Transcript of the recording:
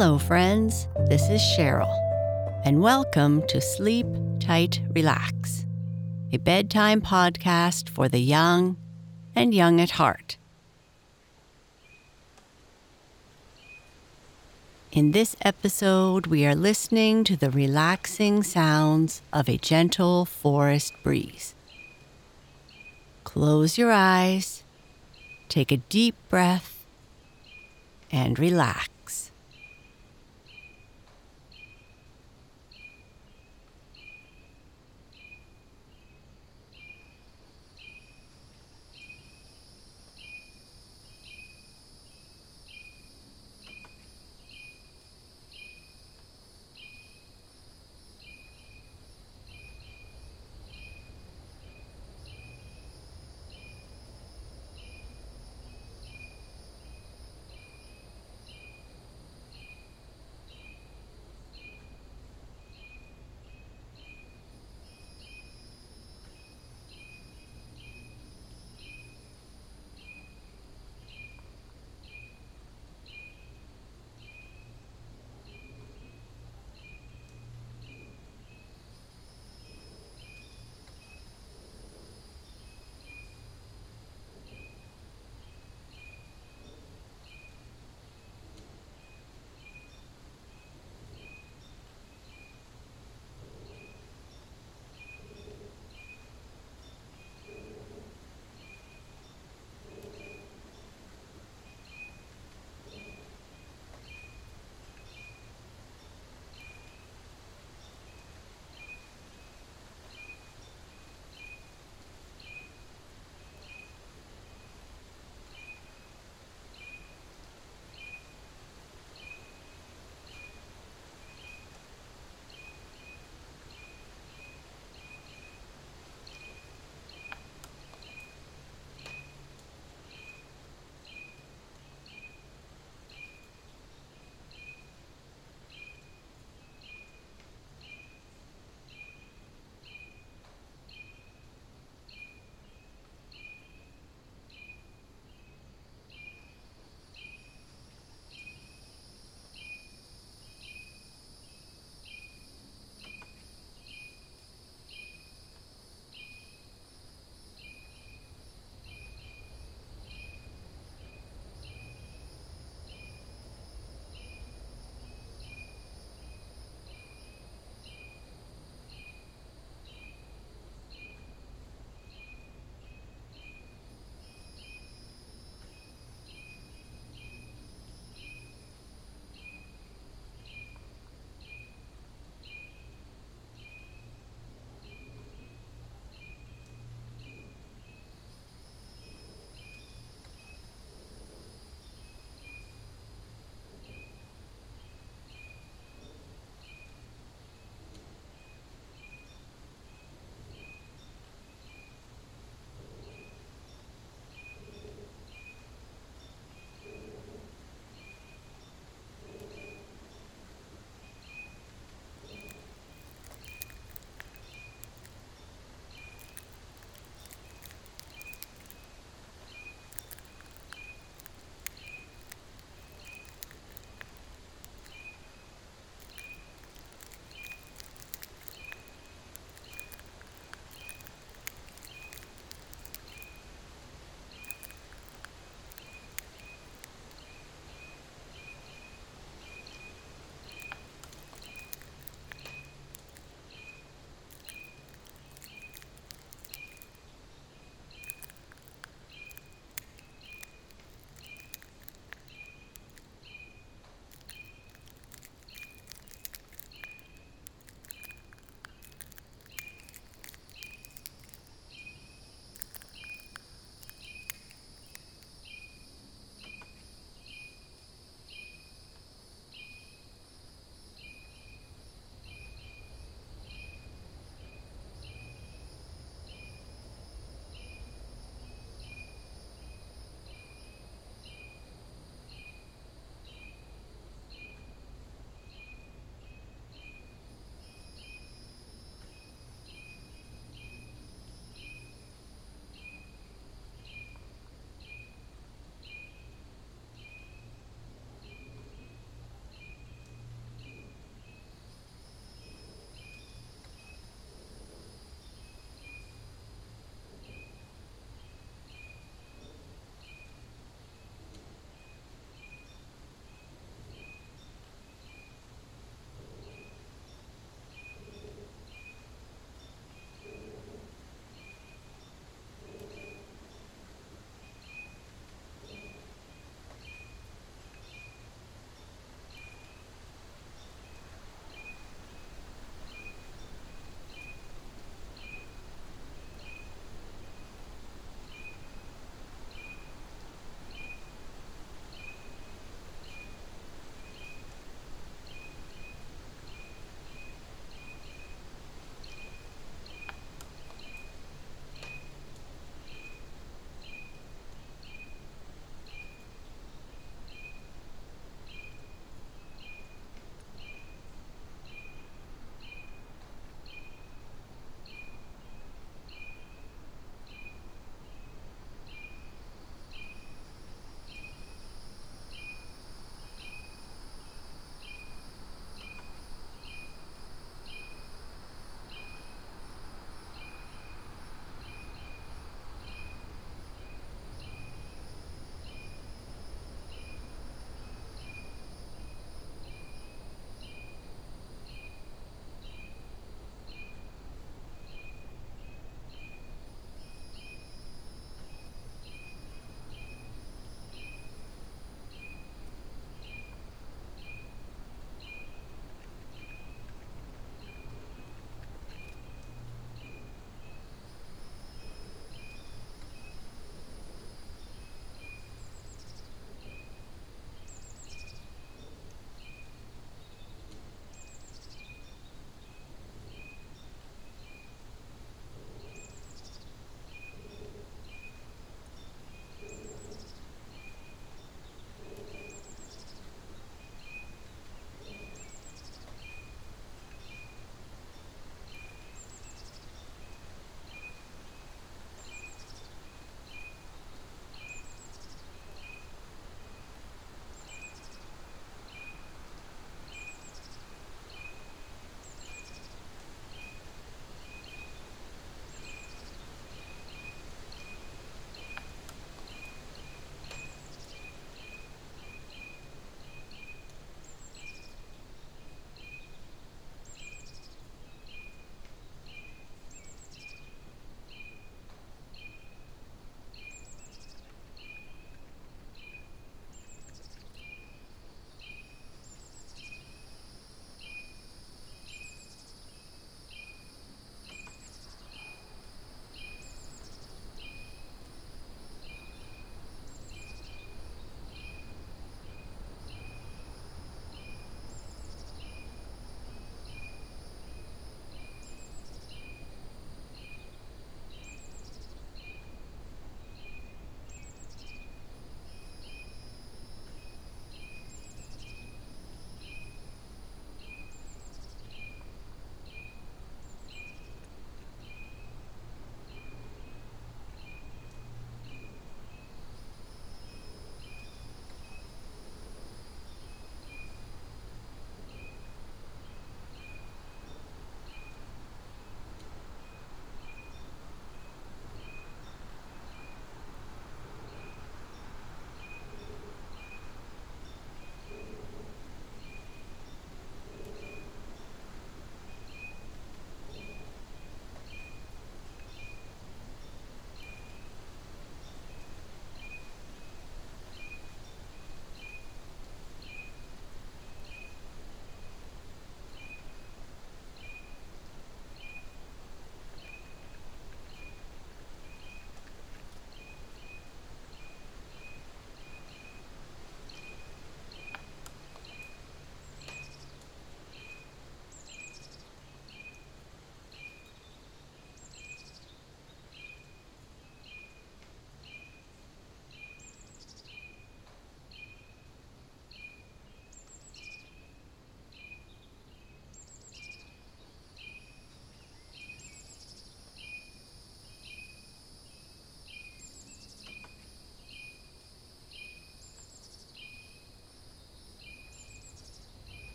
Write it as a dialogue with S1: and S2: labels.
S1: Hello, friends. This is Cheryl, and welcome to Sleep Tight Relax, a bedtime podcast for the young and young at heart. In this episode, we are listening to the relaxing sounds of a gentle forest breeze. Close your eyes, take a deep breath, and relax.